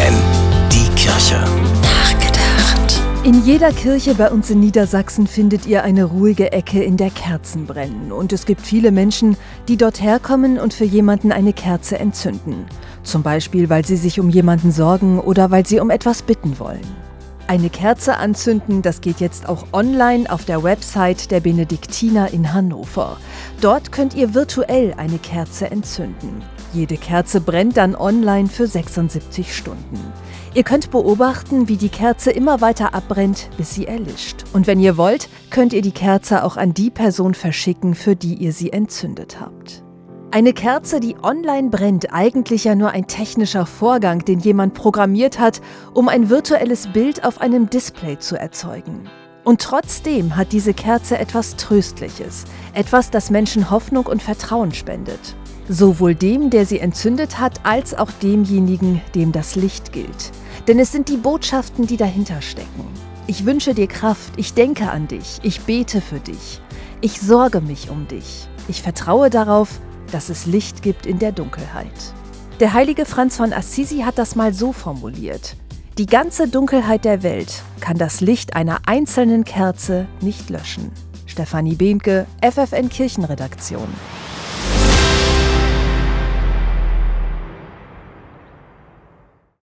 FFN, die Kirche. Nachgedacht. In jeder Kirche bei uns in Niedersachsen findet ihr eine ruhige Ecke, in der Kerzen brennen. Und es gibt viele Menschen, die dort herkommen und für jemanden eine Kerze entzünden. Zum Beispiel, weil sie sich um jemanden sorgen oder weil sie um etwas bitten wollen. Eine Kerze anzünden, das geht jetzt auch online auf der Website der Benediktiner in Hannover. Dort könnt ihr virtuell eine Kerze entzünden. Jede Kerze brennt dann online für 76 Stunden. Ihr könnt beobachten, wie die Kerze immer weiter abbrennt, bis sie erlischt. Und wenn ihr wollt, könnt ihr die Kerze auch an die Person verschicken, für die ihr sie entzündet habt. Eine Kerze, die online brennt, eigentlich ja nur ein technischer Vorgang, den jemand programmiert hat, um ein virtuelles Bild auf einem Display zu erzeugen. Und trotzdem hat diese Kerze etwas Tröstliches, etwas, das Menschen Hoffnung und Vertrauen spendet. Sowohl dem, der sie entzündet hat, als auch demjenigen, dem das Licht gilt. Denn es sind die Botschaften, die dahinter stecken. Ich wünsche dir Kraft, ich denke an dich, ich bete für dich, ich sorge mich um dich, ich vertraue darauf, dass es Licht gibt in der Dunkelheit. Der heilige Franz von Assisi hat das mal so formuliert. Die ganze Dunkelheit der Welt kann das Licht einer einzelnen Kerze nicht löschen. Stefanie Behnke, FFN Kirchenredaktion.